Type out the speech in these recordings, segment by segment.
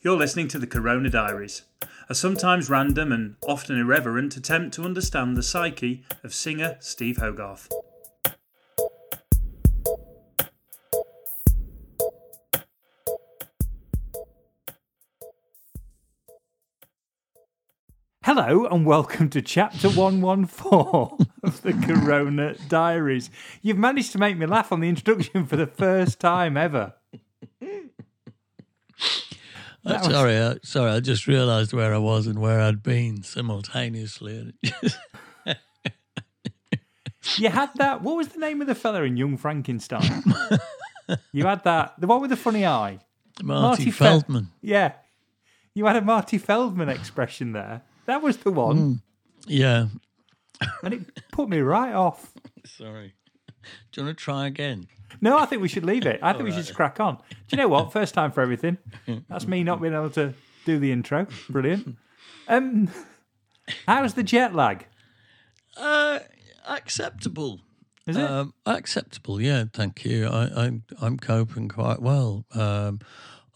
You're listening to the Corona Diaries, a sometimes random and often irreverent attempt to understand the psyche of singer Steve Hogarth. Hello and welcome to chapter 114 of the Corona Diaries. You've managed to make me laugh on the introduction for the first time ever. Sorry, uh, sorry. I just realised where I was and where I'd been simultaneously. You had that. What was the name of the fella in Young Frankenstein? you had that. The one with the funny eye. Marty, Fe- Feldman. yeah. You had a Marty Feldman expression there. That was the one. Yeah. And it put me right off. Sorry. Do you want to try again? No, I think we should leave it. I think we should just crack on. Do you know what? First time for everything. That's me not being able to do the intro. Brilliant. Um, how's the jet lag? Uh, acceptable. Is it? Um, acceptable, yeah. Thank you. I, I I'm coping quite well. Um,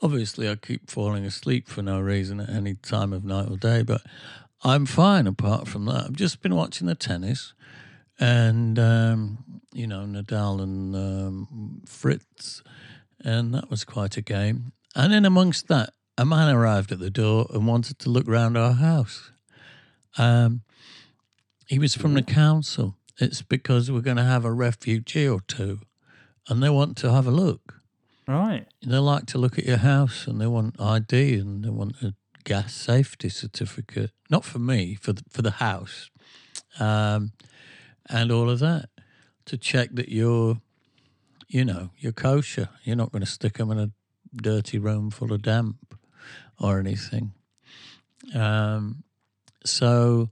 obviously, I keep falling asleep for no reason at any time of night or day, but I'm fine. Apart from that, I've just been watching the tennis, and um, you know Nadal and um, Fritz, and that was quite a game. And in amongst that, a man arrived at the door and wanted to look round our house. Um, he was from the council. It's because we're going to have a refugee or two, and they want to have a look. right. They like to look at your house, and they want ID, and they want a gas safety certificate. Not for me, for the, for the house, um, and all of that to check that you're, you know, you're kosher. You're not going to stick them in a dirty room full of damp or anything. Um, so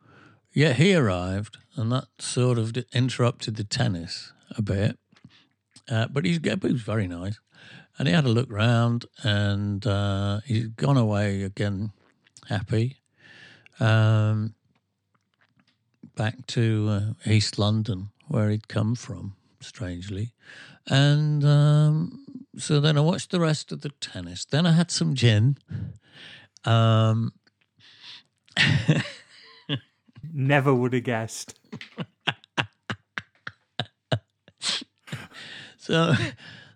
yeah, he arrived, and that sort of interrupted the tennis a bit. Uh, but he's he was very nice, and he had a look round, and uh, he's gone away again, happy. Um, back to uh, East London, where he'd come from, strangely, and um, so then I watched the rest of the tennis. Then I had some gin. Um, Never would have guessed. So,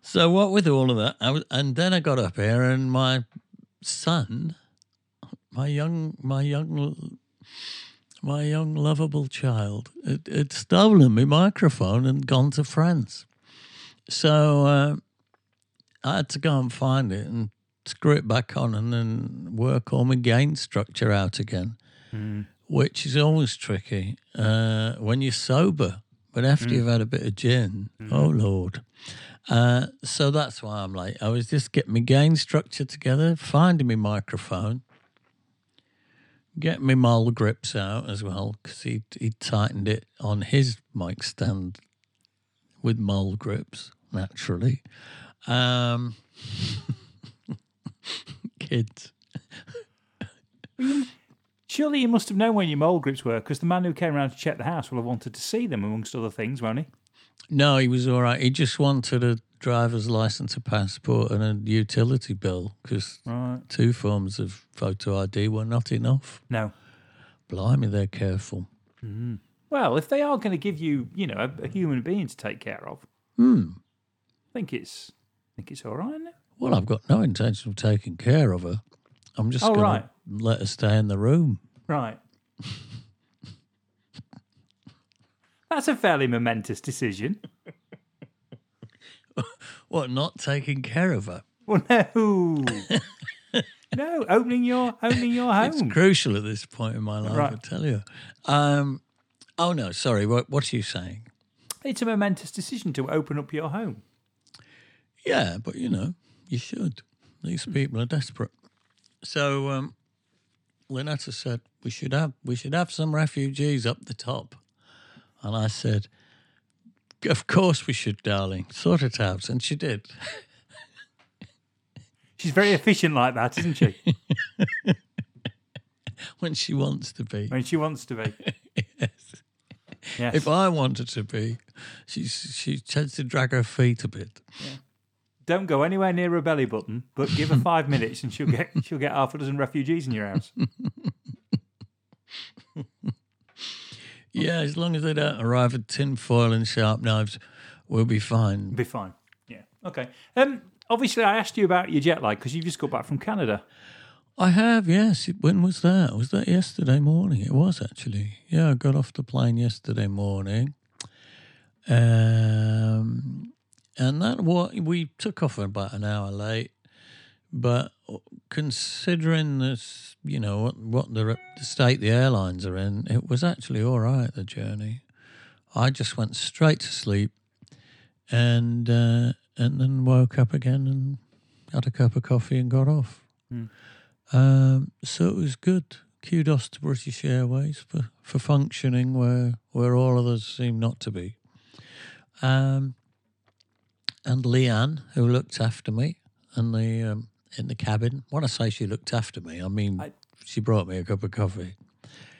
so what with all of that, I was, and then I got up here, and my son, my young, my young, my young lovable child, had, had stolen my microphone and gone to France. So uh, I had to go and find it and screw it back on, and then work all my gain structure out again, which is always tricky uh, when you're sober. But after you've had a bit of gin, oh Lord. Uh, so that's why I'm late. I was just getting my gain structure together, finding my microphone, getting my mole grips out as well, because he, he tightened it on his mic stand with mole grips, naturally. Um, kids. Surely you must have known where your mole grips were because the man who came around to check the house will have wanted to see them, amongst other things, won't he? No, he was all right. He just wanted a driver's license, a passport, and a utility bill because Right. two forms of photo ID were not enough. No. Blimey, they're careful. Well, if they are going to give you, you know, a, a human being to take care of, Hmm. I think it's, I think it's all right, isn't it? Well, I've got no intention of taking care of her. I'm just Oh, going right. to let her stay in the room. Right. That's a fairly momentous decision. What, not taking care of her? Well, no, no, opening your opening your home. It's crucial at this point in my life, I Right. tell you. Um, oh, no, sorry. What, what are you saying? It's a momentous decision to open up your home. Yeah, but you know, you should. These people are desperate. So, um, Lynetta said we should have we should have some refugees up the top, and I said, "Of course we should, darling. Sort it out." And she did. She's very efficient like that, isn't she? when she wants to be. when she wants to be. yes. Yes. If I wanted to be, she she tends to drag her feet a bit. Don't go anywhere near her belly button, but give her five minutes and she'll get she'll get half a dozen refugees in your house. Yeah, as long as they don't arrive with tin foil and sharp knives, we'll be fine. Be fine. Yeah. Okay. Um. Obviously, I asked you about your jet lag because you've just got back from Canada. I have, yes. When was that? Was that yesterday morning? It was actually. Yeah, I got off the plane yesterday morning. Um, and that what we took off about an hour late, but considering this, you know what what the, the state the airlines are in, it was actually all right. The journey, I just went straight to sleep, and uh, and then woke up again and had a cup of coffee and got off. Um, so it was good. Kudos to British Airways for, for functioning where where all others seem not to be. Um, and Leanne, who looked after me in the um, in the cabin. When I say she looked after me, I mean I- she brought me a cup of coffee,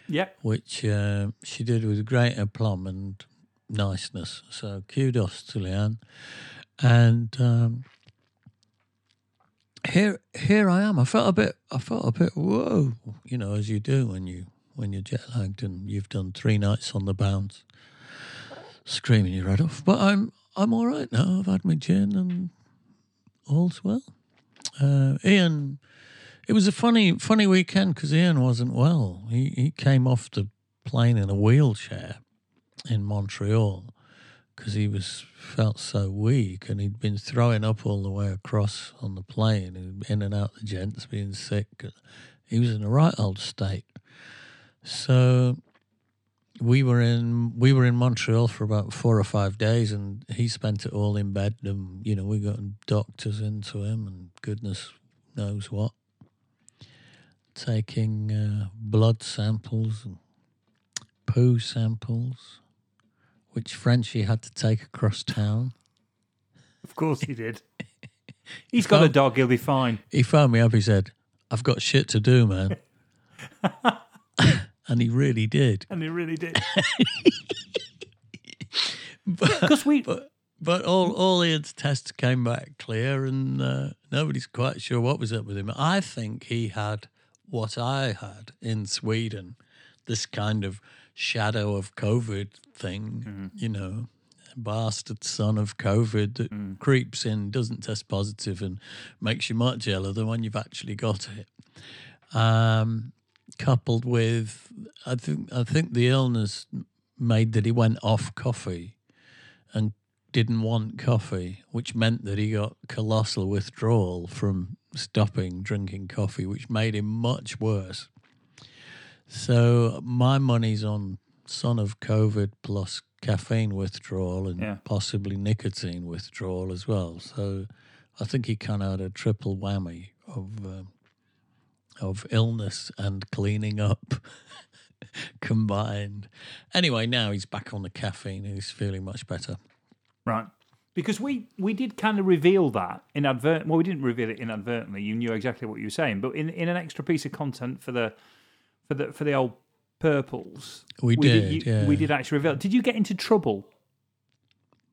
Yep. which uh, she did with great aplomb and niceness. So kudos to Leanne. And um, here here I am. I felt a bit I felt a bit whoa, you know, as you do when you when you're jet lagged and you've done three nights on the bounce, screaming your head off. But I'm I'm all right now. I've had my gin and all's well. Uh, Ian, it was a funny funny weekend because Ian wasn't well. He he came off the plane in a wheelchair in Montreal because he was felt so weak and he'd been throwing up all the way across on the plane and in and out the gents being sick. He was in a right old state. So we were in we were in Montreal for about four or five days and he spent it all in bed and you know we got doctors into him and goodness knows what taking uh, blood samples and poo samples which Frenchie had to take across town. Of course he did. He's got a dog. He'll be fine. He phoned me up. He said, "I've got shit to do, man," and he really did. And he really did. But, Because we. but but all all Ian's tests came back clear, and uh, nobody's quite sure what was up with him. I think he had what I had in Sweden, this kind of shadow of COVID thing. You know, bastard son of COVID that creeps in, doesn't test positive, and makes you much iller than when you've actually got it. Um, coupled with, I think I think the illness made that he went off coffee and didn't want coffee, which meant that he got colossal withdrawal from stopping drinking coffee, which made him much worse. So my money's on son of COVID plus caffeine withdrawal and Yeah. possibly nicotine withdrawal as well. So I think he kind of had a triple whammy of um, of illness and cleaning up combined. Anyway, now he's back on the caffeine he's feeling much better. Right. Because we, we did kind of reveal that inadvertently. Well, we didn't reveal it inadvertently. You knew exactly what you were saying, but in, in an extra piece of content for the for the for the old purples, We did, you- yeah. We did actually reveal. Did you get into trouble?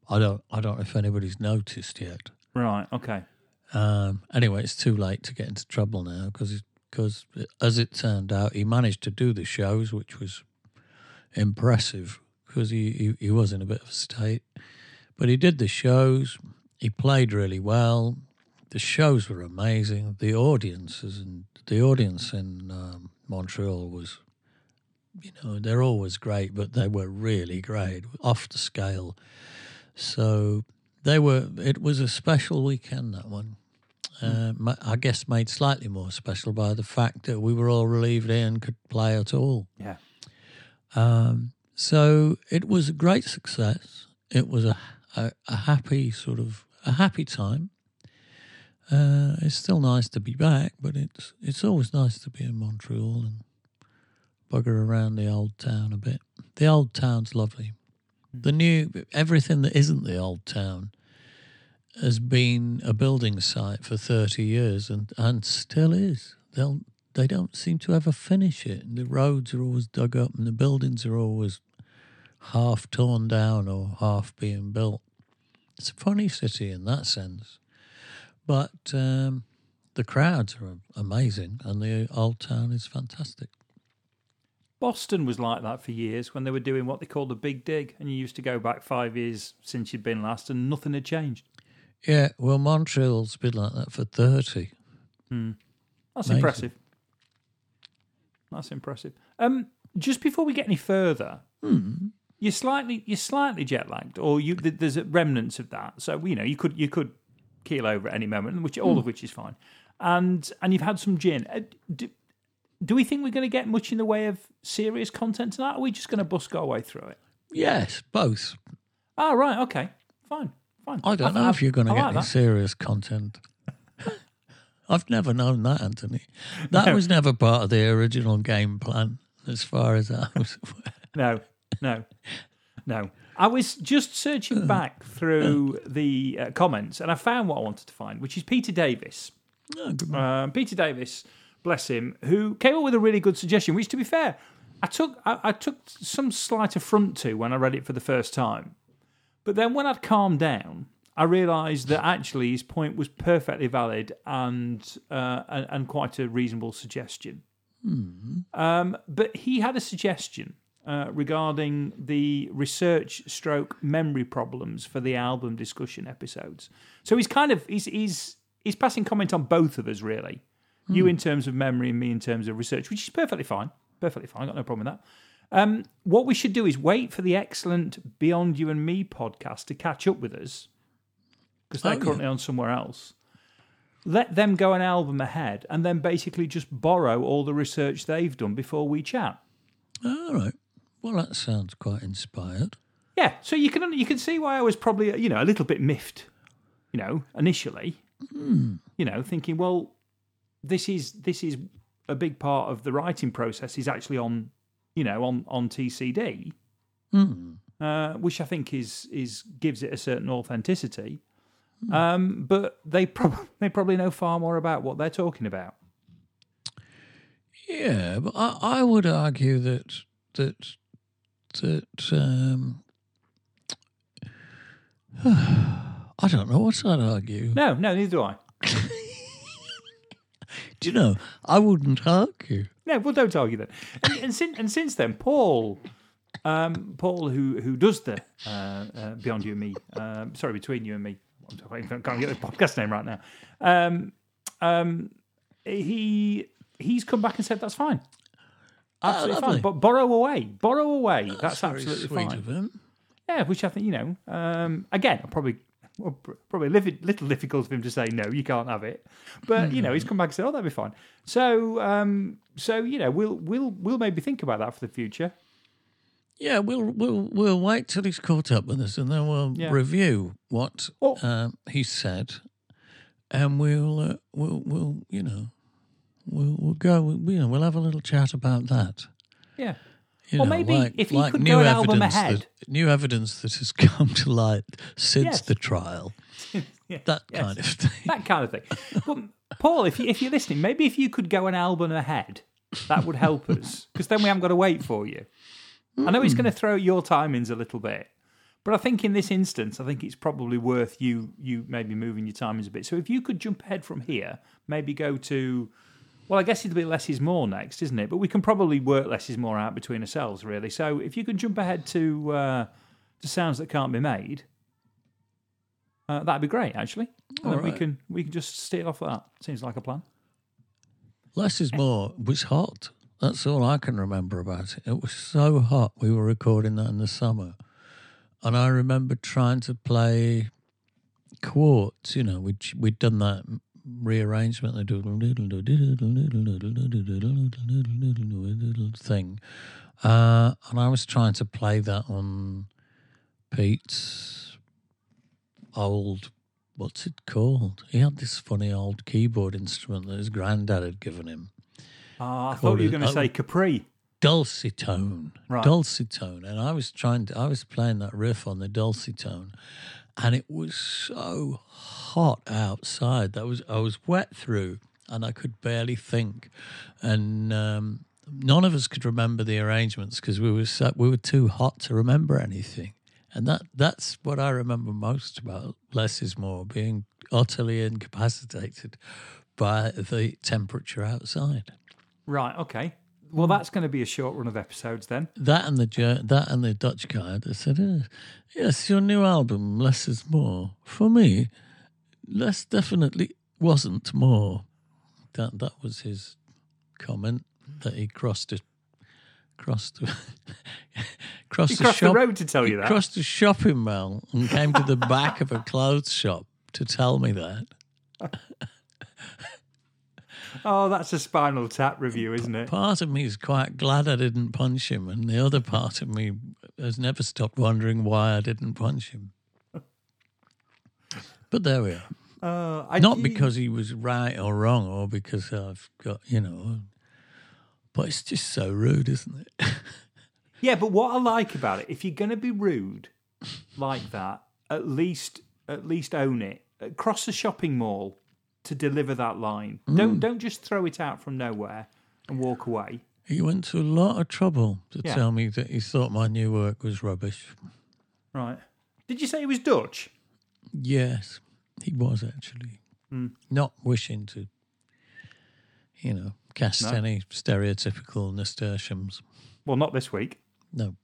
I don't I don't know if anybody's noticed yet. Right. Okay. Um, anyway, it's too late to get into trouble now because because as it turned out, he managed to do the shows, which was impressive because he, he he was in a bit of a state. But he did the shows. He played really well. The shows were amazing. The audiences and the audience in um, Montreal was, you know, they're always great, but they were really great, off the scale. So they were. It was a special weekend that one. Uh, I guess made slightly more special by the fact that we were all relieved Ian could play at all. Yeah. Um, so it was a great success. It was a, a, a happy sort of a happy time. Uh, it's still nice to be back, but it's it's always nice to be in Montreal and bugger around the old town a bit. The old town's lovely. The new everything that isn't the old town has been a building site for thirty years and, and still is. They'll they don't seem to ever finish it. The roads are always dug up and the buildings are always half torn down or half being built. It's a funny city in that sense. But um, the crowds are amazing and the old town is fantastic. Boston was like that for years when they were doing what they called the big dig, and you used to go back five years since you'd been last, and nothing had changed. Yeah, well, Montreal's been like that for 30. That's Amazing. impressive. That's impressive. Um, just before we get any further, you're slightly you're slightly jet lagged, or you there's remnants of that. So you know you could you could keel over at any moment, which all of which is fine. And and you've had some gin. Uh, do, do we think we're going to get much in the way of serious content tonight? Or are we just going to bust our way through it? Yes, both. Oh right, okay, fine, fine. I don't I've- know if you're going to get like any that. serious content. I've never known that, Anthony. That No. was never part of the original game plan, as far as I was aware. No, no, no. I was just searching back through the uh, comments and I found what I wanted to find, which is Peter Davis. Oh, Um, Peter Davis, bless him, who came up with a really good suggestion. Which, to be fair, I took I, I took some slight affront to when I read it for the first time, but then when I'd calmed down, I realised that actually his point was perfectly valid and uh, and, and quite a reasonable suggestion. Um, but he had a suggestion uh, regarding the research stroke memory problems for the album discussion episodes. So he's kind of he's he's he's passing comment on both of us really. You in terms of memory and me in terms of research, which is perfectly fine. Perfectly fine. I got no problem with that. Um, what we should do is wait for the excellent Beyond You and Me podcast to catch up with us because they're Oh, yeah. currently on somewhere else. Let them go an album ahead and then basically just borrow all the research they've done before we chat. All right. Well, that sounds quite inspired. Yeah, so you can you can see why I was probably you know a little bit miffed, you know, initially, you know, thinking, well, this is this is a big part of the writing process is actually on, you know, on on TCD, Hmm. uh, which I think is is gives it a certain authenticity. Um, but they prob- they probably know far more about what they're talking about. Yeah, but I, I would argue that that that um, I don't know what I'd argue. No, no, neither do I. Do you know? I wouldn't argue. No, well, don't argue that. And, and, since, and since then, Paul, um, Paul, who who does the uh, uh, Beyond You and Me, um, sorry, between you and me, I can't get the podcast name right now. Um, um, he he's come back and said that's fine, absolutely lovely. fine. But borrow away, borrow away. That's, very absolutely fine. of him. Yeah, which I think you know. Um, again, I'll probably well, probably a little, difficult for him to say no, you can't have it. But you know, he's come back and said, "Oh, that'd be fine." So, um, so you know, we'll we'll we'll maybe think about that for the future. Yeah, we'll we'll we'll wait till he's caught up with us, and then we'll Yeah. review what um, he said, and we'll uh, we'll we'll you know we'll we'll go you know we'll have a little chat about that. Yeah, You Or know, maybe like, if he like could new go an album evidence ahead. that, new evidence that has come to light since Yes. the trial, yeah, that yes. kind of thing. that kind of thing. But Paul, if you, if you're listening, maybe if you could go an album ahead, that would help us because then we haven't got to wait for you. I know it's going to throw your timings a little bit, but I think in this instance, I think it's probably worth you you maybe moving your timings a bit. So if you could jump ahead from here, maybe go to. Well, I guess it'll be less is more next, isn't it? But we can probably work less is more out between ourselves, really. So if you can jump ahead to uh, to sounds that can't be made, uh, that'd be great, actually. And then we right. can we can just steal off that. Seems like a plan. Less is more was hot. That's all I can remember about it. It was so hot. We were recording that in the summer. And I remember trying to play quartz, you know, we'd, we'd done that rearrangement, the thing. Uh, and I was trying to play that on Pete's old, what's it called? He had this funny old keyboard instrument that his granddad had given him. Ah, I Call thought you were going to oh. say Capri. dulcitone, Right. dulcitone, and I was trying to, I was playing that riff on the dulcitone, and it was so hot outside that was I was wet through, and I could barely think, and um, none of us could remember the arrangements because we were so, we were too hot to remember anything, and that that's what I remember most about less is more being utterly incapacitated by the temperature outside. Right. Okay. Well, that's going to be a short run of episodes then. That and the that and the Dutch guy that said, "Uh, "Yes, your new album, less is more." For me, less definitely wasn't more. That that was his comment that he crossed it, crossed, crossed He the crossed shop, the road to tell you that. crossed a shopping mall and came to the back of a clothes shop to tell me that. Oh, that's a Spinal Tap review, isn't it? Part of me is quite glad I didn't punch him, and the other part of me has never stopped wondering why I didn't punch him. But there we are. Uh, I Not do- because he was right or wrong, or because I've got, you know, but it's just so rude, isn't it? Yeah, but what I like about it, if you're going to be rude like that, at least at least own it. Cross the shopping mall to deliver that line. Mm. Don't don't just throw it out from nowhere and walk away. he went to a lot of trouble to Yeah. tell me that he thought my new work was rubbish. Right. Did you say he was Dutch? Yes, he was actually Mm. not wishing to, you know, cast No. any stereotypical nasturtiums. Well, not this week. No,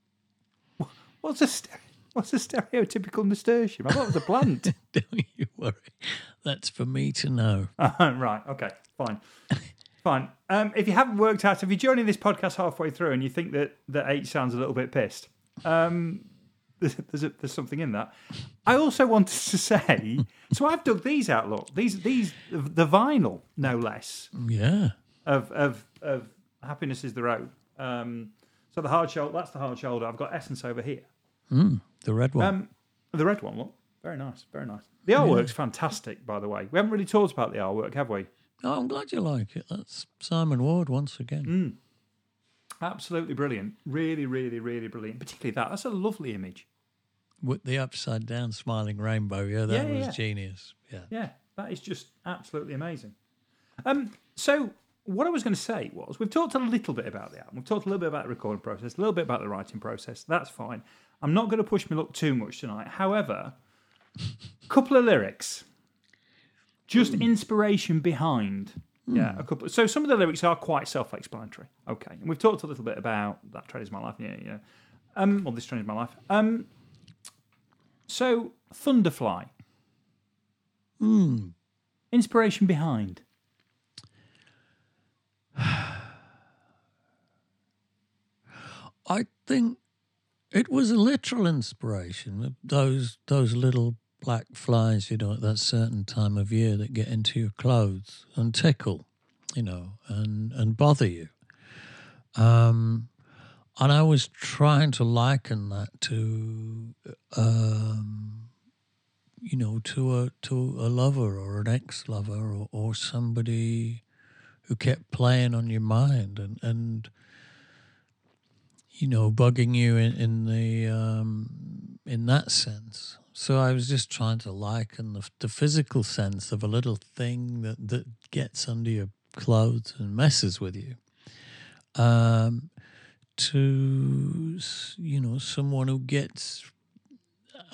What's a st- what's a stereotypical nasturtium? I thought it was a plant. don't you worry. That's for me to know. right. Okay. Fine. Fine. Um, if you haven't worked out, if you're joining this podcast halfway through and you think that that H sounds a little bit pissed, um, there's there's, a, there's something in that. I also wanted to say, so I've dug these out. Look, these these the vinyl, no less, Yeah. of of of happiness is the road. Um, so the hard shoulder, that's the hard shoulder. I've got essence over here. Mm, the red one. Um, the red one, look, very nice, very nice. The artwork's fantastic, by the way. We haven't really talked about the artwork, have we? oh, I'm glad you like it. That's Simon Ward once again. Mm. Absolutely brilliant. Really, really, really brilliant. Particularly that. That's a lovely image. With the upside down smiling rainbow. Yeah, that Yeah, was yeah. genius. Yeah. Yeah, that is just absolutely amazing. Um, so what I was going to say was we've talked a little bit about the album. We've talked a little bit about the recording process, a little bit about the writing process. That's fine. I'm not going to push my luck too much tonight. However, a couple of lyrics, just inspiration behind. Yeah, a couple. So some of the lyrics are quite self-explanatory. Okay, and we've talked a little bit about that train is my life. Yeah, yeah. Um, well, this train is my life. Um, so Thunderfly. Mm. Inspiration behind. I think it was a literal inspiration. Those those little black flies, you know, at that certain time of year that get into your clothes and tickle, you know, and and bother you. Um, and I was trying to liken that to, um, you know, to a to a lover or an ex lover or, or somebody who kept playing on your mind and and you know, bugging you in, in the um, in that sense. So I was just trying to liken the, the physical sense of a little thing that, that gets under your clothes and messes with you, um, to you know someone who gets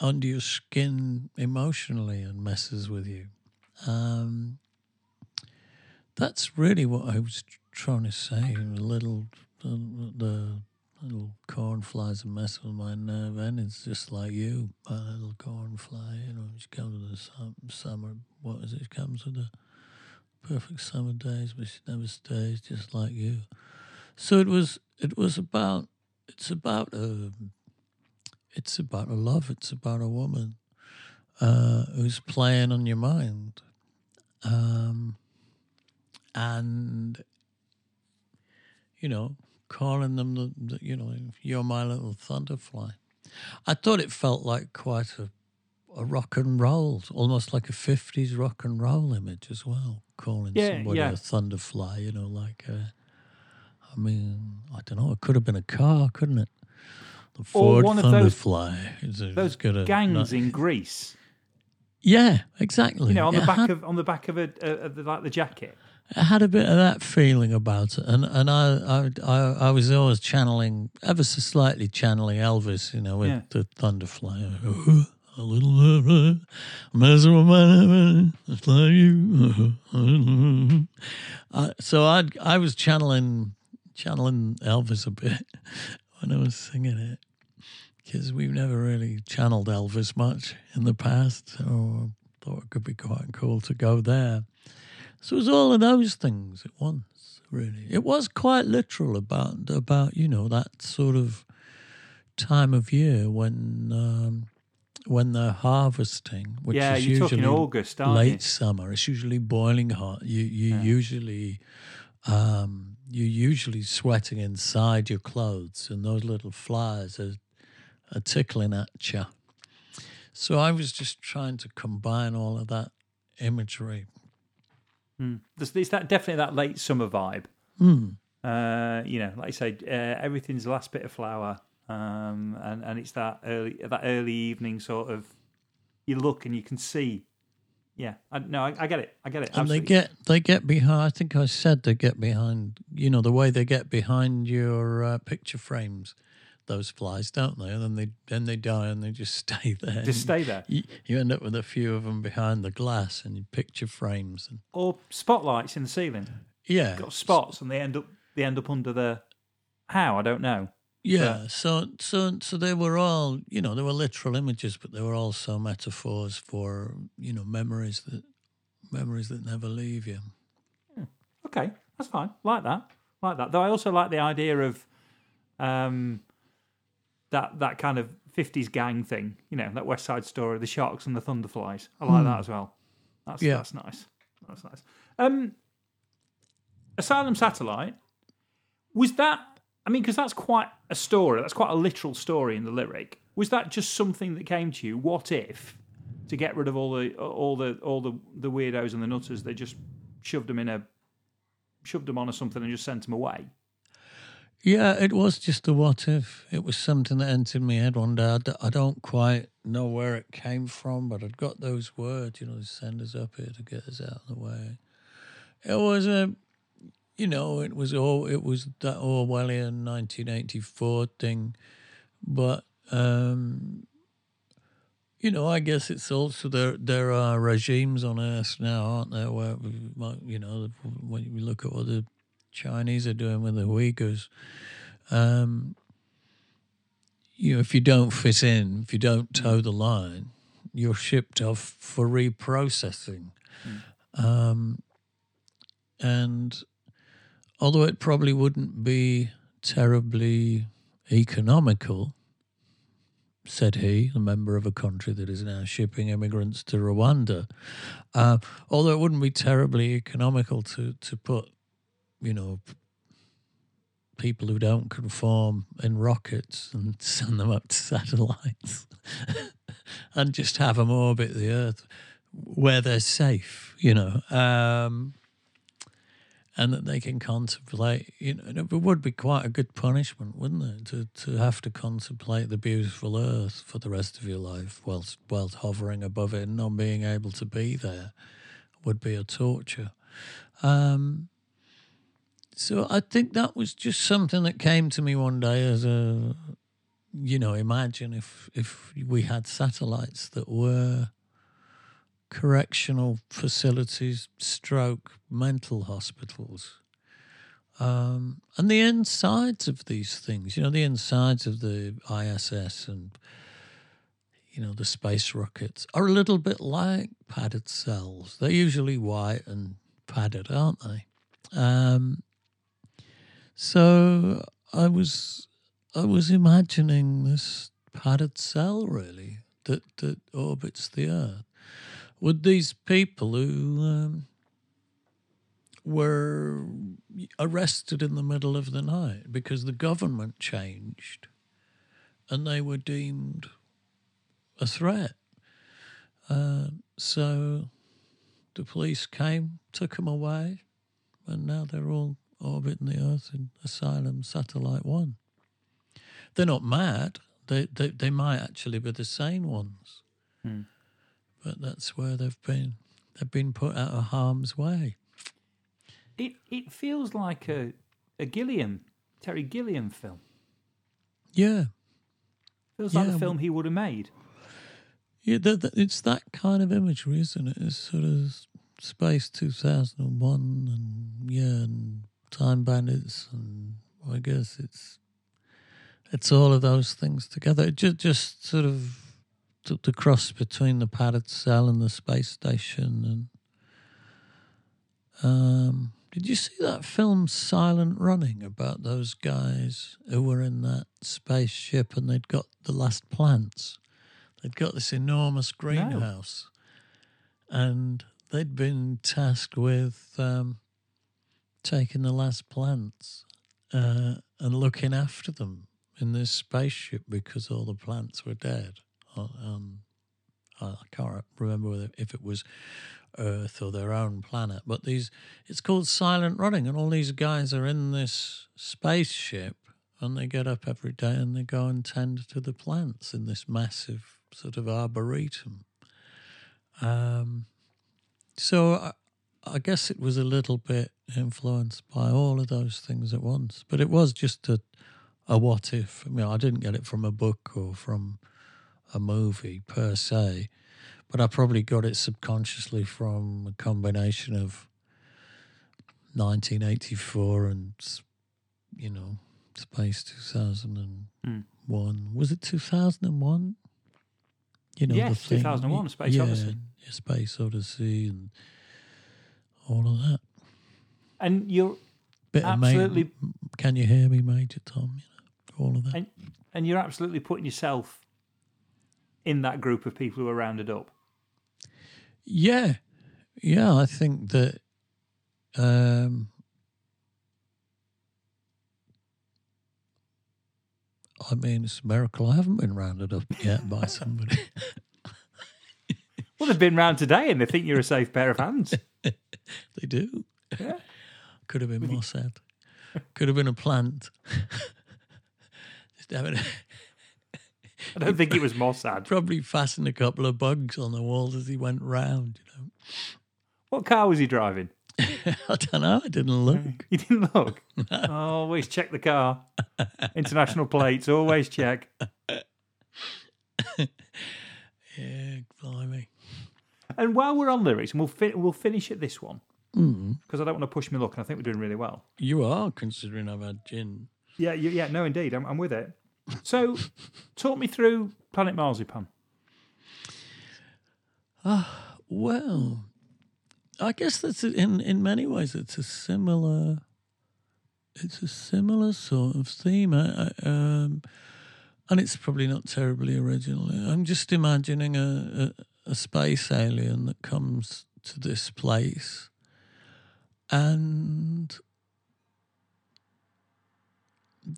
under your skin emotionally and messes with you. Um, that's really what I was trying to say. A little the, the little corn flies and mess with my nerve endings, just like you, my little corn fly. You know, she comes with the sum, summer. What is it? She comes with the perfect summer days, but she never stays, just like you. So it was. It was about. It's about a. It's about a love. It's about a woman uh, who's playing on your mind, um, and you know, calling them the, the you know, you're my little thunderfly. I thought it felt like quite a, a rock and roll, almost like a 50s rock and roll image as well, calling Yeah, somebody yeah. a thunderfly, you know, like uh, I mean, I don't know. It could have been a car, couldn't it? The Or Ford one of those- Thunderfly. Those got a- gangs in Grease, Yeah, exactly. you know, on the back of on the back of a, a, the, like the jacket. I had a bit of that feeling about it, and and I I I, was always channeling ever so slightly channeling Elvis, you know, with Yeah. the Thunderfly. Oh, a little messing with my it's like you. Uh, so I I was channeling channeling Elvis a bit when I was singing it because we've never really channeled Elvis much in the past, so I thought it could be quite cool to go there. So it was all of those things at once, really. It was quite literal about about you know that sort of time of year when um, when they're harvesting, which yeah, is you're usually talking August, aren't late you? summer. It's usually boiling hot. You you Yeah. usually um, you're usually sweating inside your clothes, and those little flies are, are tickling at you. So I was just trying to combine all of that imagery. Mm. There's, there's that definitely that late summer vibe. Mm. Uh, you know, like I say, uh, everything's the last bit of flower, um, and and it's that early that early evening sort of. You look and you can see. Yeah, I, no, I, I get it. I get it. And they get they get behind. I think I said they get behind. You know the way they get behind your uh, picture frames, those flies, don't they? And then they then they die and they just stay there. just stay there. You, you end up with a few of them behind the glass and your picture frames and Or spotlights in the ceiling. yeah, Got spots, and they end up they end up under the. How I don't know. yeah. So so so they were all you know they were literal images, but they were also metaphors for you know memories that memories that never leave you. Okay, that's fine. Like that. Like that. Though I also like the idea of um that that kind of fifties gang thing, you know, that West Side story, the sharks and the thunderflies. I like that as well. That's Yeah. that's nice. That's nice. Um Asylum Satellite, was that I mean, because that's quite a story, that's quite a literal story in the lyric. Was that just something that came to you? What if to get rid of all the all the all the, the weirdos and the nutters, they just shoved them in a shoved them on or something and just sent them away. Yeah, it was just a what if. It was something that entered my head one day. I, don't quite know where it came from, but I'd got those words, you know, send us up here to get us out of the way. It was a, you know, it was all it was that Orwellian 1984 thing, but um, you know, I guess it's also there. There are regimes on Earth now, aren't there? Where we you know, when you look at the Chinese are doing with the Uyghurs, um, you know, if you don't fit in, if you don't toe the line, you're shipped off for reprocessing. Um, and although it probably wouldn't be terribly economical, said he, a member of a country that is now shipping immigrants to Rwanda, uh, although it wouldn't be terribly economical to, to put, you know, people who don't conform in rockets and send them up to satellites and just have them orbit the Earth where they're safe, you know. Um, and that they can contemplate. You know, it would be quite a good punishment, wouldn't it, to to have to contemplate the beautiful earth for the rest of your life, whilst whilst hovering above it and not being able to be there, would be a torture. Um, so I think that was just something that came to me one day as a, you know, imagine if if we had satellites that were correctional facilities, stroke, mental hospitals. Um, and the insides of these things, you know, the insides of the ISS and, you know, the space rockets are a little bit like padded cells. They're usually white and padded, aren't they? Um, so I was, I was imagining this padded cell really that, that orbits the Earth with these people who um, were arrested in the middle of the night because the government changed and they were deemed a threat. Uh, so the police came, took them away, and now they're all orbiting the Earth in Asylum Satellite 1. They're not mad. They, they, they might actually be the sane ones. Hmm. But that's where they've been. They've been put out of harm's way. It it feels like a a Gilliam Terry Gilliam film. Yeah. Feels like Yeah, the film he would have made. Yeah, that, that, it's that kind of imagery, isn't it? It's sort of Space 2001 and, yeah, and Time Bandits, and I guess it's it's all of those things together. It just, just sort of the, the cross between the padded cell and the space station. And um, did you see that film Silent Running about those guys who were in that spaceship and they'd got the last plants? They'd got this enormous greenhouse, and they'd been tasked with um, taking the last plants uh, and looking after them in this spaceship because all the plants were dead. On, on, I can't remember if it was Earth or their own planet, but these it's called Silent Running, and all these guys are in this spaceship, and they get up every day and they go and tend to the plants in this massive sort of arboretum. Um, so I, guess it was a little bit influenced by all of those things at once, but it was just a a what if. I mean, I didn't get it from a book or from a movie per se, but I probably got it subconsciously from a combination of 1984 and you know Space 2001. Was it 2001? You know, the Yes, thing. 2001, Space yeah, Odyssey. yeah, Space Odyssey, and all of that. And you're Bit Absolutely. Can you hear me, Major Tom? You know, all of that. and and you're absolutely putting yourself in that group of people who are rounded up. Yeah, yeah. I think that um, I mean, it's a miracle I haven't been rounded up yet by somebody. Well, they've been round today and they think you're a safe pair of hands. they do. Yeah. Could have been Mossad. Could have been a plant. Just having I don't think it was Mossad. probably fastened a couple of bugs on the walls as he went round. You know. What car was he driving? I don't know. I didn't look. You didn't look. Oh, always check the car. International plates, always check. Yeah, blimey. And while we're on lyrics, and we'll fi- we'll finish at this one Mm. because I don't want to push my luck, and I think we're doing really well. You are considering I've had gin. Yeah, you, yeah, no, indeed, I'm, I'm with it. So, talk me through Planet Marzipan. Well, I guess that's in in many ways it's a similar it's a similar sort of theme. I, I, um, and it's probably not terribly original. I'm just imagining a, a, a space alien that comes to this place and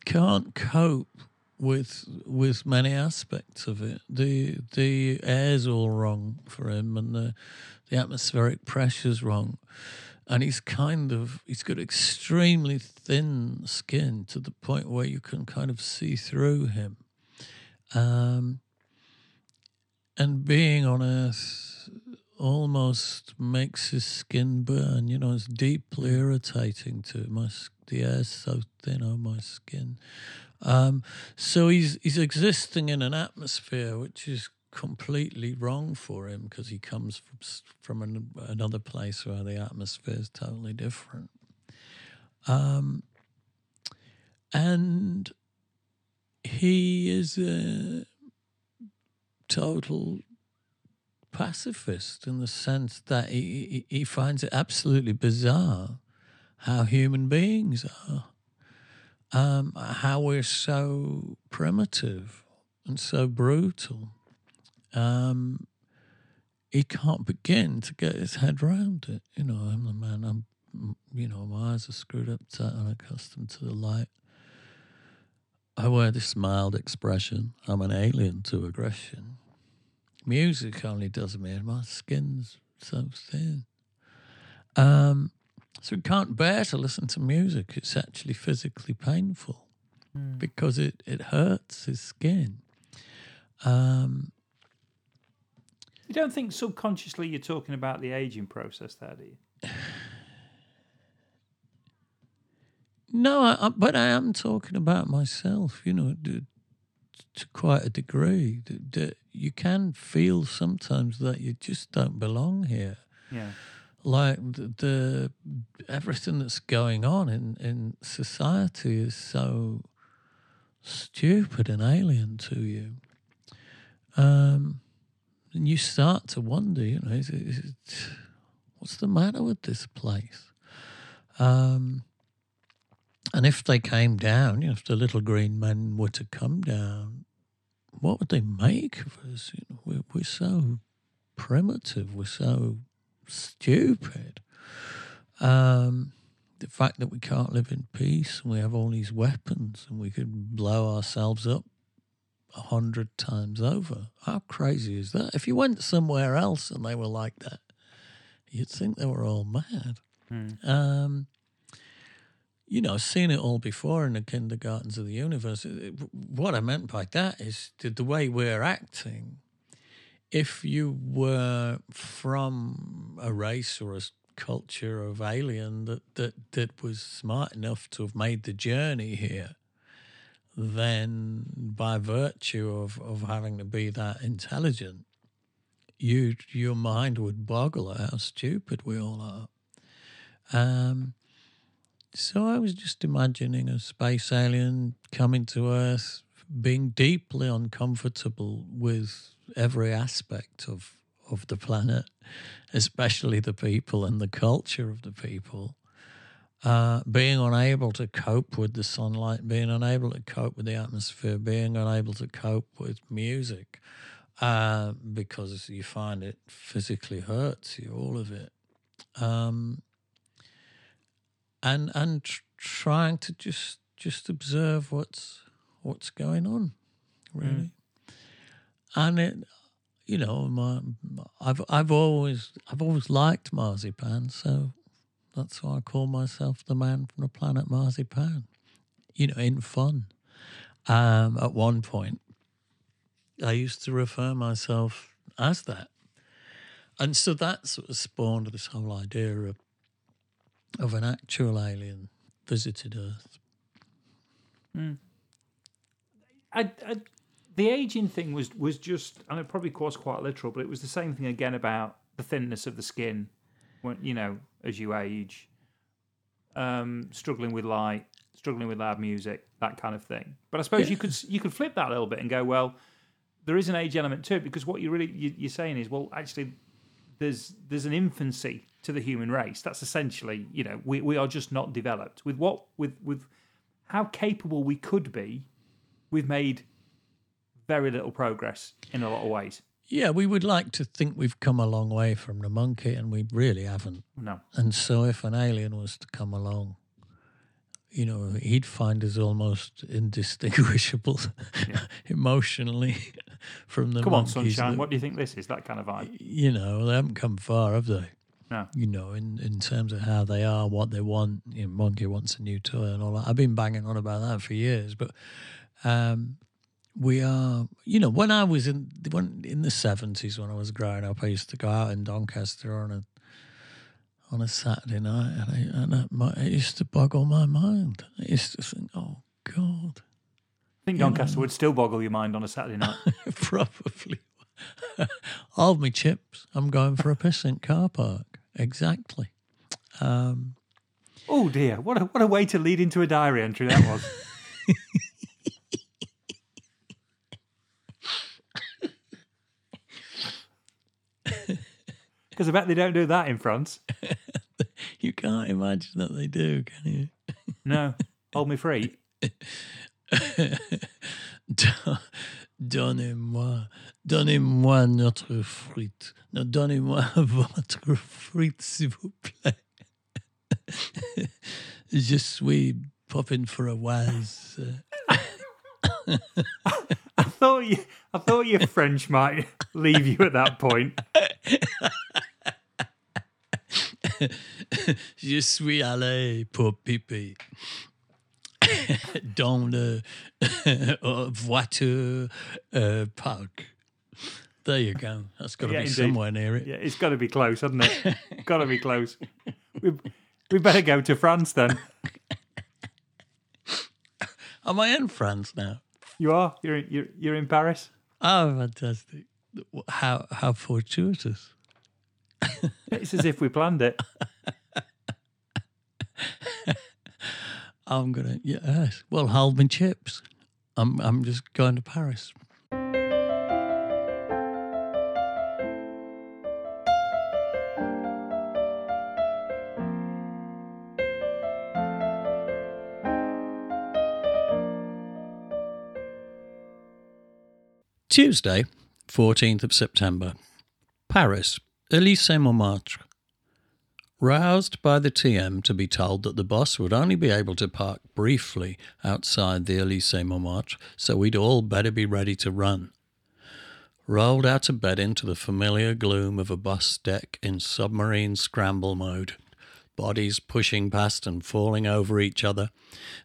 can't cope with with many aspects of it. The the air's all wrong for him, and the the atmospheric pressure's wrong, and he's kind of he's got extremely thin skin to the point where you can kind of see through him. Um, and being on Earth almost makes his skin burn. You know, it's deeply irritating to my the air's so thin on my skin. Um, so he's he's existing in an atmosphere which is completely wrong for him because he comes from from an, another place where the atmosphere is totally different. Um, and he is a total pacifist in the sense that he, he, finds it absolutely bizarre how human beings are um, how we're so primitive and so brutal. Um, he can't begin to get his head around it. You know, I'm the man. I'm, you know, my eyes are screwed up tight, unaccustomed to the light. I wear this mild expression. I'm an alien to aggression. Music only does me, and my skin's so thin. Um, So we can't bear to listen to music. It's actually physically painful because it, it hurts his skin. Um, You don't think subconsciously you're talking about the aging process there, do you? No, I, but I am talking about myself, you know, to, to quite a degree. That, that you can feel sometimes that you just don't belong here. Yeah. like the, the everything that's going on in in society is so stupid and alien to you um and you start to wonder you know is it, is it, what's the matter with this place um and if they came down you know if the little green men were to come down what would they make of us you know we're, we're so primitive we're so stupid. Um, the fact that we can't live in peace and we have all these weapons and we could blow ourselves up a hundred times over. How crazy is that? If you went somewhere else and they were like that, you'd think they were all mad. Um, you know, seen it all before in the kindergartens of the universe. What I meant by that is the, the way we're acting if you were from a race or a culture of alien that, that, that was smart enough to have made the journey here, then by virtue of, of having to be that intelligent, you your mind would boggle at how stupid we all are. Um, so I was just imagining a space alien coming to Earth, being deeply uncomfortable with every aspect of of the planet, especially the people and the culture of the people. Uh, being unable to cope with the sunlight, being unable to cope with the atmosphere, being unable to cope with music, uh, because you find it physically hurts you, all of it. Um, and and tr- trying to just just observe what's what's going on, really. And it, you know, my, I've I've always I've always liked marzipan, so that's why I call myself the man from the planet marzipan. You know, in fun. Um, at one point, I used to refer myself as that, and so that sort of spawned this whole idea of of an actual alien visited Earth. I, I, the aging thing was was just, and it probably was quite literal, but it was the same thing again about the thinness of the skin. When you know, as you age, um, struggling with light, struggling with loud music, that kind of thing. But I suppose you could you could flip that a little bit and go, well, there is an age element to it because what you really you, you're saying is, well, actually, there's there's an infancy to the human race. That's essentially, you know, we, we are just not developed with what with with how capable we could be. We've made very little progress in a lot of ways. Yeah, we would like to think we've come a long way from the monkey, and we really haven't. No, And so, if an alien was to come along, you know, he'd find us almost indistinguishable emotionally from the come on, sunshine. that- What do you think this is? That kind of vibe. you know, they haven't come far, have they? No. You know, in, in terms of how they are, what they want. You know, Monkey wants a new toy and all that. I've been banging on about that for years, but um, we are. You know, when I was in when in the seventies, when I was growing up, I used to go out in Doncaster on a on a Saturday night, and, I, and I, my, it used to boggle my mind. I used to think, oh God, I think Doncaster would still boggle your mind on a Saturday night. Probably. Hold me chips. I'm going for a piss in car park. Exactly. Um, oh dear, what a what a way to lead into a diary entry that was. Because I bet they don't do that in France. you can't imagine that they do, can you? No, hold me free. Don- Donnez-moi, donnez-moi notre frite. No, donnez-moi votre frite, s'il vous plaît. Je suis popping for a whiz. I thought you, I thought your French might leave you at that point. Je suis allé pour pipi. Dans le uh, voiture uh, park. There you go. That's got to Yeah, be indeed. somewhere near it. Yeah, it's got to be close, hasn't it? got to be close. We, we better go to France then. Am I in France now? You are. You're you're you're in Paris. Oh, fantastic! How how fortuitous. It's as if we planned it. I'm gonna yes. Well, hold chips. I'm I'm just going to Paris. Tuesday, 14th of September. Paris, Elysée Montmartre. Roused by the TM to be told that the boss would only be able to park briefly outside the Elysée Montmartre, so we'd all better be ready to run. Rolled out of bed into the familiar gloom of a bus deck in submarine scramble mode, bodies pushing past and falling over each other,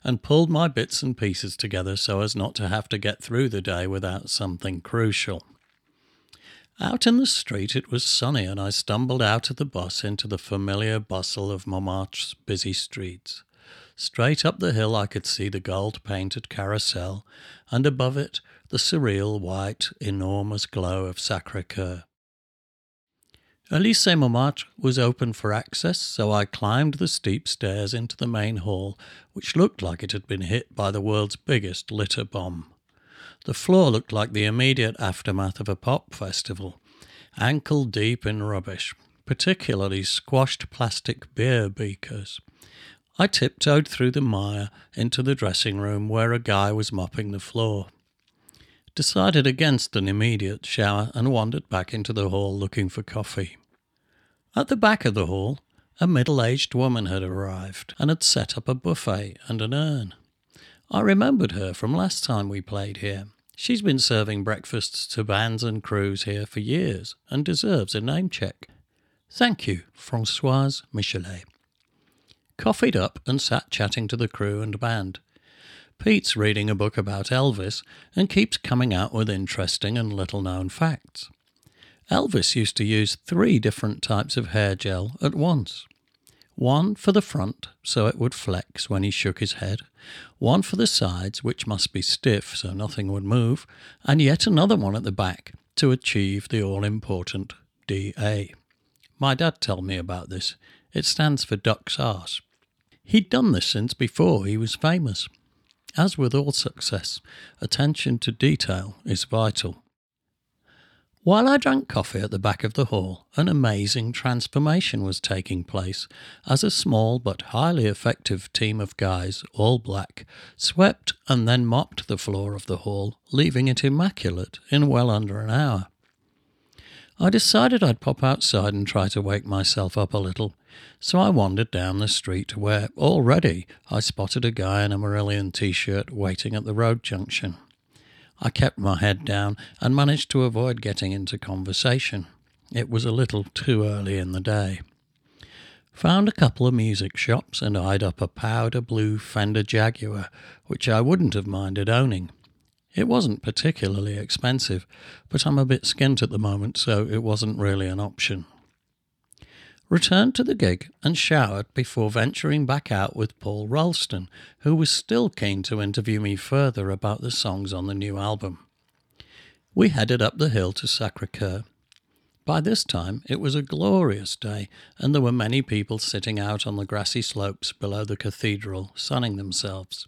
and pulled my bits and pieces together so as not to have to get through the day without something crucial. Out in the street it was sunny, and I stumbled out of the bus into the familiar bustle of Montmartre's busy streets. Straight up the hill I could see the gold painted carousel, and above it the surreal white, enormous glow of Sacre Coeur. Elysée Montmartre was open for access, so I climbed the steep stairs into the main hall, which looked like it had been hit by the world's biggest litter bomb. The floor looked like the immediate aftermath of a pop festival, ankle deep in rubbish, particularly squashed plastic beer beakers. I tiptoed through the mire into the dressing room where a guy was mopping the floor. Decided against an immediate shower and wandered back into the hall looking for coffee. At the back of the hall, a middle aged woman had arrived and had set up a buffet and an urn. I remembered her from last time we played here. She's been serving breakfasts to bands and crews here for years and deserves a name check. Thank you, Francoise Michelet. Coffeed up and sat chatting to the crew and band. Pete's reading a book about Elvis and keeps coming out with interesting and little known facts. Elvis used to use three different types of hair gel at once one for the front, so it would flex when he shook his head, one for the sides, which must be stiff so nothing would move, and yet another one at the back to achieve the all important DA. My dad told me about this. It stands for duck's arse. He'd done this since before he was famous. As with all success, attention to detail is vital. While I drank coffee at the back of the hall, an amazing transformation was taking place as a small but highly effective team of guys, all black, swept and then mopped the floor of the hall, leaving it immaculate in well under an hour. I decided I'd pop outside and try to wake myself up a little, so I wandered down the street where already I spotted a guy in a Marillion t shirt waiting at the road junction. I kept my head down and managed to avoid getting into conversation. It was a little too early in the day. Found a couple of music shops and eyed up a powder blue Fender Jaguar, which I wouldn't have minded owning. It wasn't particularly expensive, but I'm a bit skint at the moment, so it wasn't really an option. Returned to the gig and showered before venturing back out with Paul Ralston, who was still keen to interview me further about the songs on the new album. We headed up the hill to Sacre Coeur. By this time, it was a glorious day, and there were many people sitting out on the grassy slopes below the cathedral, sunning themselves.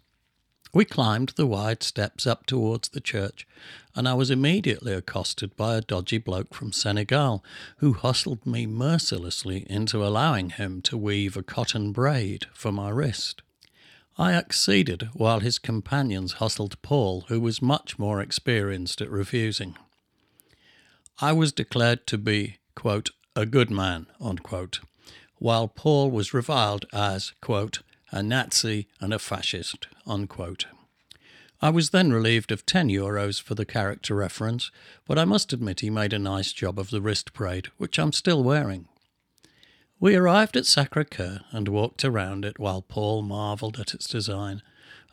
We climbed the wide steps up towards the church, and I was immediately accosted by a dodgy bloke from Senegal who hustled me mercilessly into allowing him to weave a cotton braid for my wrist. I acceded while his companions hustled Paul, who was much more experienced at refusing. I was declared to be, quote, a good man, unquote, while Paul was reviled as, quote, a Nazi and a fascist. Unquote. I was then relieved of 10 euros for the character reference, but I must admit he made a nice job of the wrist braid, which I'm still wearing. We arrived at Sacre Coeur and walked around it while Paul marvelled at its design,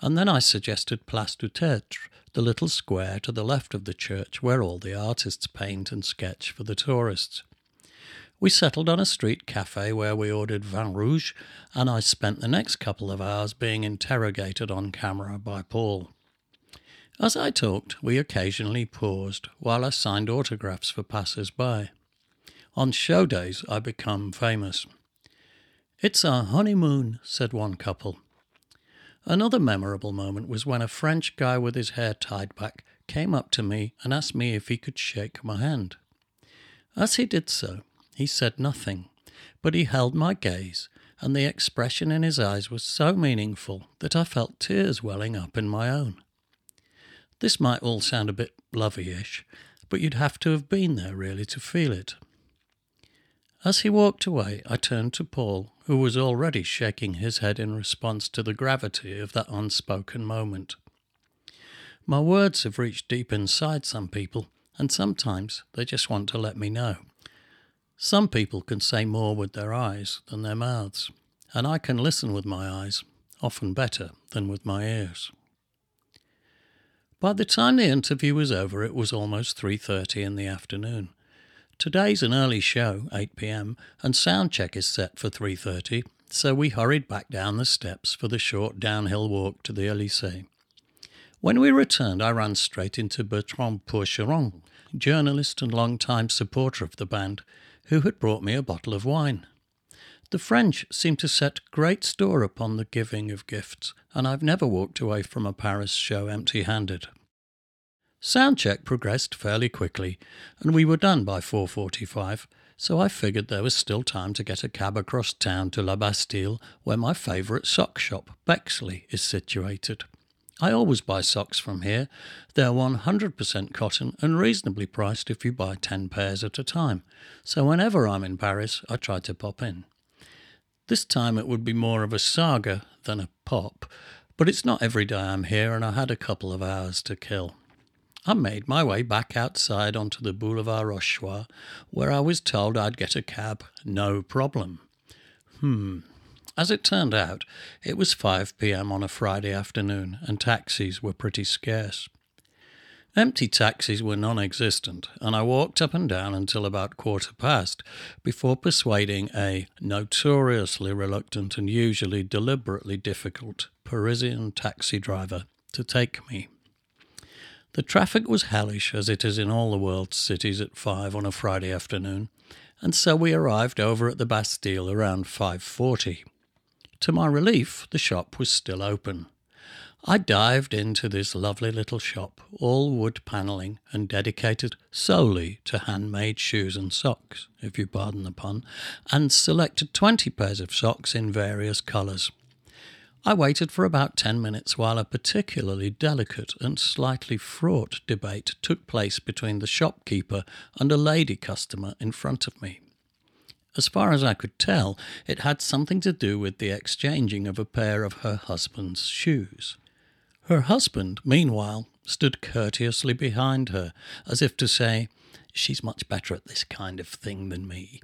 and then I suggested Place du Tertre, the little square to the left of the church where all the artists paint and sketch for the tourists. We settled on a street cafe where we ordered vin rouge, and I spent the next couple of hours being interrogated on camera by Paul. As I talked, we occasionally paused while I signed autographs for passers by. On show days, I become famous. It's our honeymoon, said one couple. Another memorable moment was when a French guy with his hair tied back came up to me and asked me if he could shake my hand. As he did so, he said nothing, but he held my gaze, and the expression in his eyes was so meaningful that I felt tears welling up in my own. This might all sound a bit lovey-ish, but you'd have to have been there really to feel it. As he walked away, I turned to Paul, who was already shaking his head in response to the gravity of that unspoken moment. My words have reached deep inside some people, and sometimes they just want to let me know. Some people can say more with their eyes than their mouths, and I can listen with my eyes, often better than with my ears. By the time the interview was over, it was almost 3:30 in the afternoon. Today's an early show, 8 p.m., and sound check is set for 3:30, so we hurried back down the steps for the short downhill walk to the Elysee. When we returned, I ran straight into Bertrand Pourcheron, journalist and long-time supporter of the band, who had brought me a bottle of wine. The French seem to set great store upon the giving of gifts, and I've never walked away from a Paris show empty-handed. Soundcheck progressed fairly quickly, and we were done by 4:45, so I figured there was still time to get a cab across town to La Bastille, where my favourite sock shop, Bexley, is situated. I always buy socks from here. They're 100% cotton and reasonably priced if you buy 10 pairs at a time, so whenever I'm in Paris, I try to pop in. This time it would be more of a saga than a pop, but it's not every day I'm here, and I had a couple of hours to kill. I made my way back outside onto the Boulevard Rochechouart, where I was told I'd get a cab, no problem. Hmm. As it turned out, it was 5 pm on a Friday afternoon, and taxis were pretty scarce. Empty taxis were non existent, and I walked up and down until about quarter past before persuading a notoriously reluctant and usually deliberately difficult Parisian taxi driver to take me. The traffic was hellish, as it is in all the world's cities at five on a Friday afternoon, and so we arrived over at the Bastille around 5.40. To my relief, the shop was still open. I dived into this lovely little shop, all wood panelling and dedicated solely to handmade shoes and socks, if you pardon the pun, and selected 20 pairs of socks in various colours. I waited for about 10 minutes while a particularly delicate and slightly fraught debate took place between the shopkeeper and a lady customer in front of me. As far as I could tell, it had something to do with the exchanging of a pair of her husband's shoes. Her husband, meanwhile, stood courteously behind her, as if to say, She's much better at this kind of thing than me.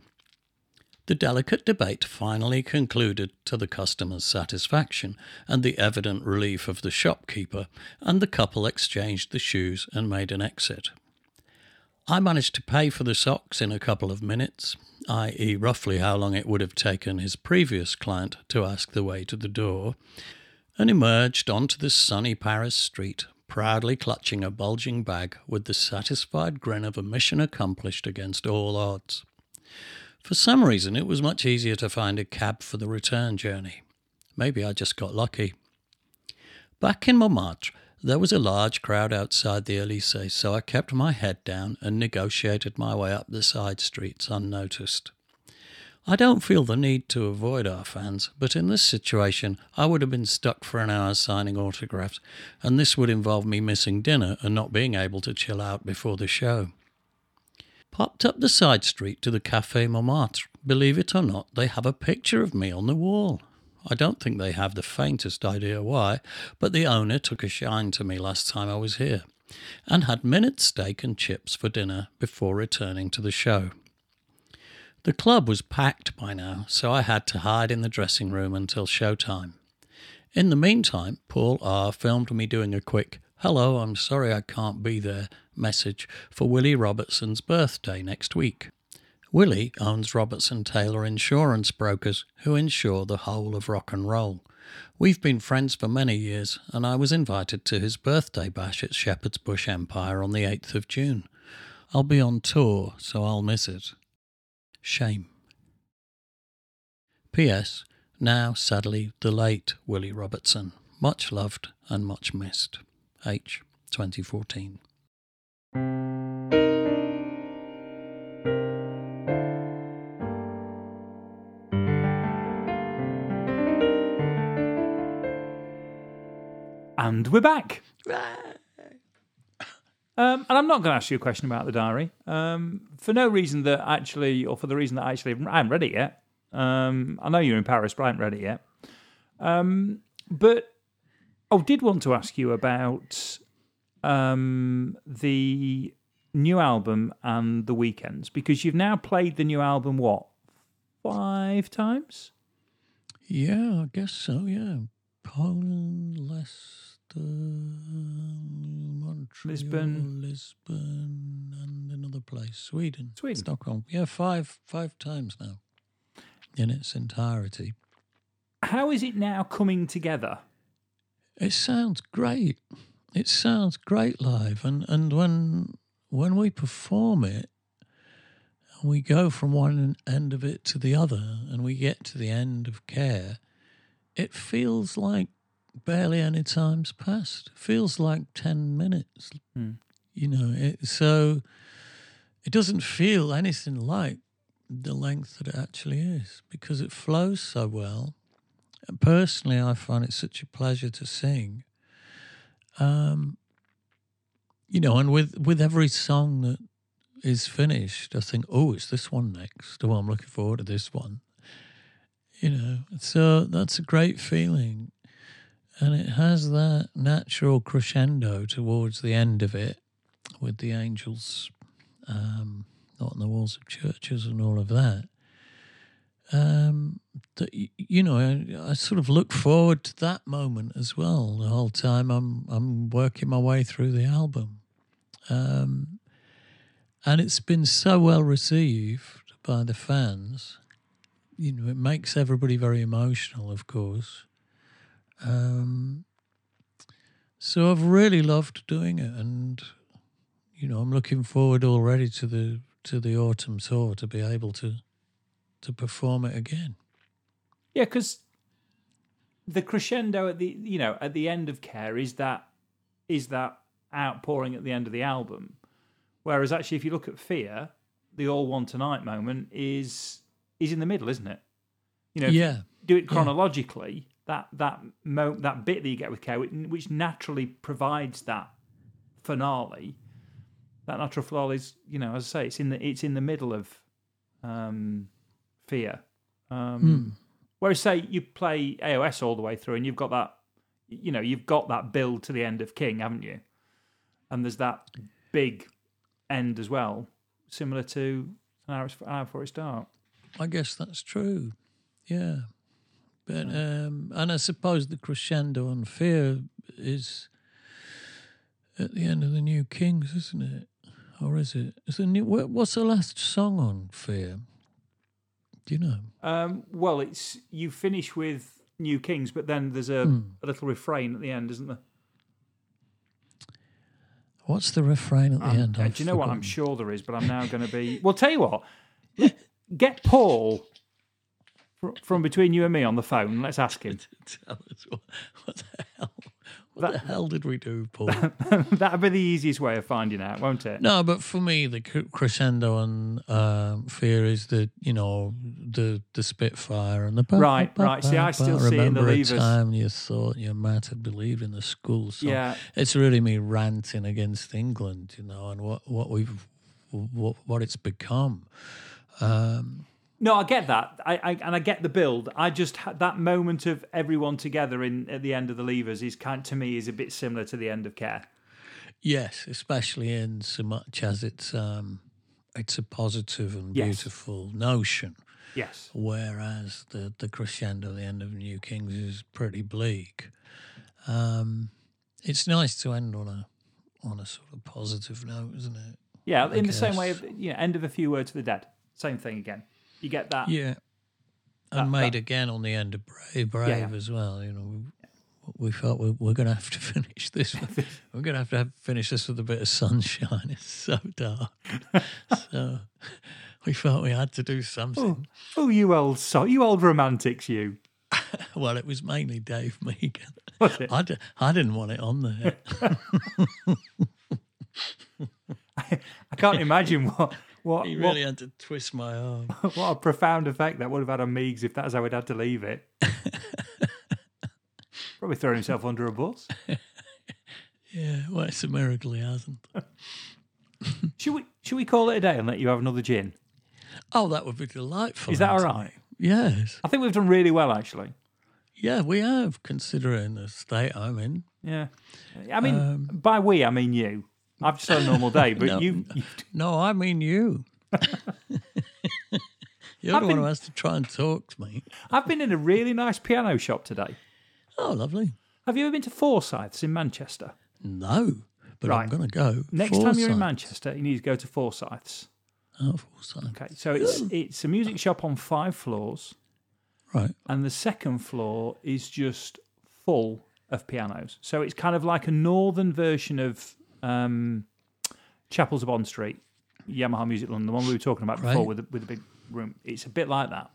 The delicate debate finally concluded to the customer's satisfaction and the evident relief of the shopkeeper, and the couple exchanged the shoes and made an exit. I managed to pay for the socks in a couple of minutes, i.e., roughly how long it would have taken his previous client to ask the way to the door, and emerged onto the sunny Paris street, proudly clutching a bulging bag with the satisfied grin of a mission accomplished against all odds. For some reason, it was much easier to find a cab for the return journey. Maybe I just got lucky. Back in Montmartre, there was a large crowd outside the Elysee, so I kept my head down and negotiated my way up the side streets unnoticed. I don't feel the need to avoid our fans, but in this situation, I would have been stuck for an hour signing autographs, and this would involve me missing dinner and not being able to chill out before the show. Popped up the side street to the Café Montmartre. Believe it or not, they have a picture of me on the wall. I don't think they have the faintest idea why, but the owner took a shine to me last time I was here, and had minute steak and chips for dinner before returning to the show. The club was packed by now, so I had to hide in the dressing room until showtime. In the meantime, Paul R. filmed me doing a quick, Hello, I'm sorry I can't be there message for Willie Robertson's birthday next week. Willie owns Robertson Taylor Insurance Brokers, who insure the whole of rock and roll. We've been friends for many years, and I was invited to his birthday bash at Shepherd's Bush Empire on the 8th of June. I'll be on tour, so I'll miss it. Shame. P.S. Now, sadly, the late Willie Robertson. Much loved and much missed. H. 2014. And we're back. Um, and I'm not going to ask you a question about the diary um, for no reason that actually, or for the reason that actually I haven't read it yet. Um, I know you're in Paris, but I haven't read it yet. Um, but I did want to ask you about um, the new album and the weekends because you've now played the new album what five times? Yeah, I guess so, yeah. Poland, Leicester, Montreal, Lisbon. Lisbon, and another place, Sweden. Sweden. Stockholm. Yeah, five five times now in its entirety. How is it now coming together? It sounds great. It sounds great live, and and when when we perform it, and we go from one end of it to the other, and we get to the end of care, it feels like barely any time's passed. Feels like ten minutes. You know, it, so it doesn't feel anything like the length that it actually is because it flows so well. And personally, I find it such a pleasure to sing. Um, you know, and with with every song that is finished, I think, oh, it's this one next. Oh, I'm looking forward to this one. You know, so that's a great feeling, and it has that natural crescendo towards the end of it, with the angels, um, not on the walls of churches and all of that um, that you know, I, I sort of look forward to that moment as well. The whole time I'm I'm working my way through the album, um, and it's been so well received by the fans. You know, it makes everybody very emotional, of course. Um, so I've really loved doing it, and you know, I'm looking forward already to the to the autumn tour to be able to to perform it again. Yeah, because the crescendo at the you know at the end of Care is that is that outpouring at the end of the album, whereas actually if you look at Fear, the All One Tonight moment is is in the middle, isn't it? You know, Yeah. do it chronologically. That that mo- that bit that you get with Care, which, which naturally provides that finale. That natural finale is, you know, as I say, it's in the it's in the middle of um, Fear. Um, Whereas, say you play AOS all the way through, and you've got that, you know, you've got that build to the end of King, haven't you? And there's that big end as well, similar to an hour, an hour before it start. I guess that's true. Yeah. But um and I suppose the crescendo on fear is at the end of the new Kings, isn't it? Or is it? Is the new what's the last song on Fear? Do you know? Um, well, it's you finish with New Kings, but then there's a, a little refrain at the end, isn't there? What's the refrain at the Um, end? uh, do you know what? I'm sure there is, but I'm now going to be. Well, tell you what. Get Paul from between you and me on the phone. Let's ask him. Tell us what, what the hell? What the hell did we do, Paul? That'd be the easiest way of finding out, won't it? No, but for me, the crescendo on um, Fear is the you know the the Spitfire and the ba- Right, ba- right. See, I still see in the remember levers. a time you thought you might have believed in the school. So Yeah. it's really me ranting against England, you know, and what what we've what, what it's become. Um, No, I get that, I, I and I get the build. I just had that moment of everyone together in at the end of the Leavers is kind to me is a bit similar to the end of Care. yes, especially in so much as it's um, it's a positive and Yes. beautiful notion. Yes. whereas the, the crescendo, the end of New Kings, is pretty bleak. Um, it's nice to end on a on a sort of positive note, isn't it? Yeah, I in the same way of you know, end of a few words for the dead. Same thing again. You get that. Yeah, That- and made that- again on the end of Brave, Brave yeah. as well. You know, we, we felt we, we're going to have to finish this. with- we're going to have to have, finish this with a bit of sunshine. It's so dark, so we felt we had to do something. Oh, oh you old so you old romantics, you. Well, it was mainly Dave Meegan. Was it? I, d- I didn't want it on there. I can't imagine what what He what, really had to twist my arm. what a profound effect that would have had on Meigs if that's how he'd had to leave it. Probably throwing himself under a bus. Yeah, well, it's a miracle he hasn't. Should we should we call it a day and let you have another gin? Oh, that would be delightful. Is that all right? Yes. I think we've done really well actually. Yeah, we have, considering the state I'm in. Yeah. I mean um, by we I mean you. I've just had a normal day, but No, you, you No, I mean you. You're I've the been- one who has to try and talk to me. I've been in a really nice piano shop today. Oh, lovely. Have you ever been to Forsyths in Manchester? No, but I'm going to go. Next time you're in Manchester, you need to go to Forsyths. Oh, Forsyth's. Okay, so it's it's a music shop on five floors, Right. and the second floor is just full of pianos. So it's kind of like a northern version of um, Chappell's of Bond Street, Yamaha Music London, the one we were talking about before with the, with the big room. It's a bit like that.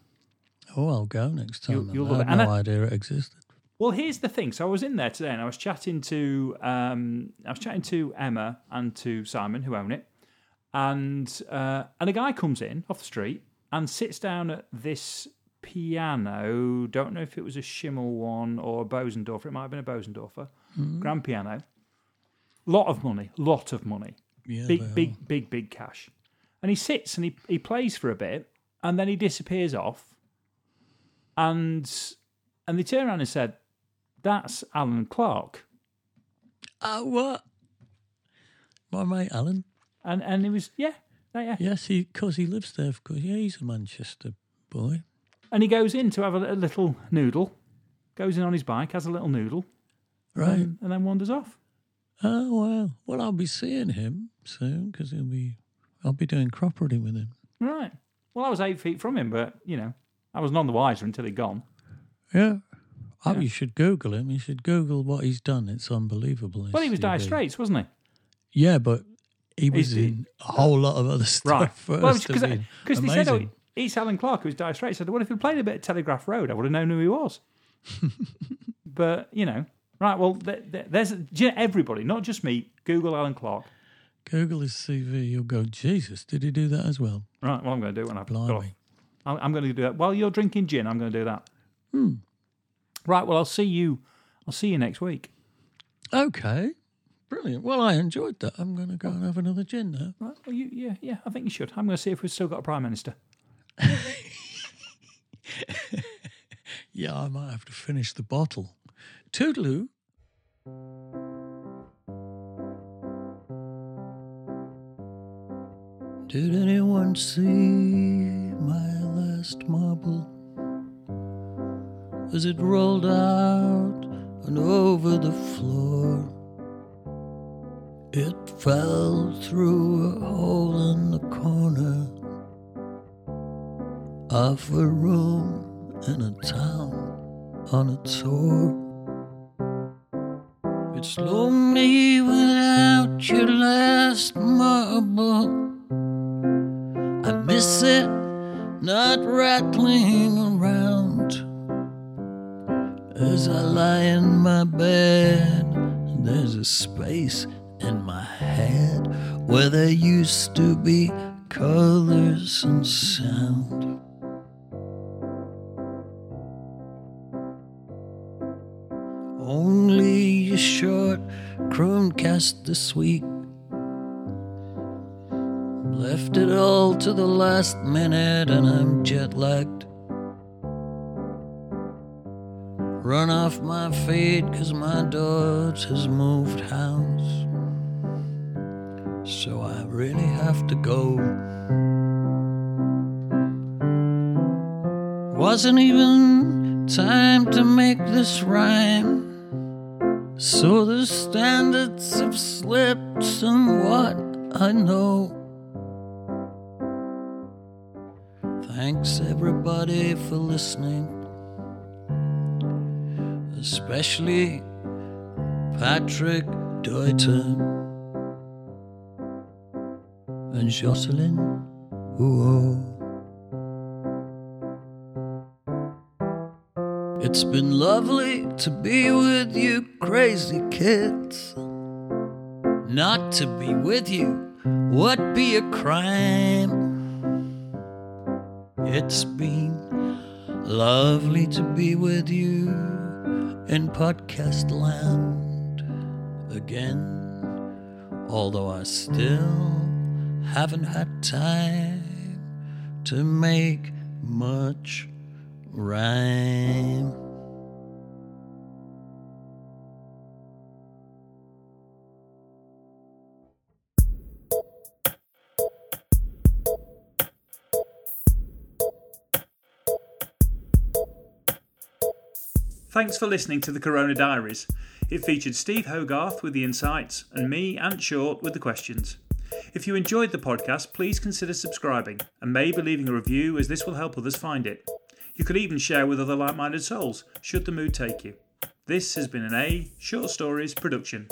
Oh, I'll go next time. You'll- then. you'll I had. No I- idea it existed. Well, here's the thing. So I was in there today, and I was chatting to um, I was chatting to Emma and to Simon, who own it, and uh, and a guy comes in off the street and sits down at this piano. Don't know if it was a Schimmel one or a Bosendorfer. It might have been a Bosendorfer grand piano. Lot of money, lot of money, Yeah, big, big, big, big cash. And he sits and he, he plays for a bit, and then he disappears off. And and they turn around and said, "That's Alan Clark." Oh, what? My mate Alan. And and it was yeah, yeah, yeah. Yes, he because he lives there. Of course, yeah, he's a Manchester boy. And he goes in to have a, a little noodle, goes in on his bike, has a little noodle, Right. and, and then wanders off. Oh well. Well, I'll be seeing him soon because he'll be. I'll be doing property with him. Right. Well, I was eight feet from him, but you know, I was none the wiser until he'd gone. Yeah. Oh, you should Google him. You should Google what he's done. It's unbelievable. Well, he was Dire. Straits, wasn't he? Yeah, but he was in a whole lot of other stuff Right. first. well, I because mean, they said, "Oh, he's Alan Clark, who was Dire Straits." I said, "What if he played a bit of Telegraph Road? I would have known who he was." but you know, right? Well, th- th- there's do you know, everybody, not just me. Google Alan Clark. Google his CV. You'll go, Jesus, did he do that as well? Right. Well, I'm going to do it when I've got off. Blimey. I'm, I'm going to do that while you're drinking gin. I'm going to do that. Hmm. Right. Well, I'll see you. I'll see you next week. Okay. Brilliant. Well, I enjoyed that. I'm going to go and have another gin now. Right. Well, you, yeah, yeah. I think you should. I'm going to see if we've still got a prime minister. Yeah, I might have to finish the bottle. Toodaloo. Did anyone see my last marble? As it rolled out and over the floor, it fell through a hole in the corner of a room in a town on a tour. It's lonely without your last marble. I miss it not rattling around as I lie in my bed. There's a space in my head where there used to be colors and sound. Short Chromecast this week. Left it all to the last minute and I'm jet lagged. Run off my feed cause my daughter has moved house. so I really have to go. Wasn't even time to make this rhyme. So the standards have slipped somewhat, I know. Thanks everybody for listening, especially Patrick Deuter and Jocelyn Huo. It's been lovely to be with you, crazy kids. Not to be with you would be a crime. It's been lovely to be with you in podcast land again. Although I still haven't had time to make much rhyme. Thanks for listening to the Corona Diaries. It featured Steve Hogarth with the insights and me, Ant Short, with the questions. If you enjoyed the podcast, please consider subscribing and maybe leaving a review as this will help others find it. You could even share with other like minded souls, should the mood take you. This has been an A Short Stories production.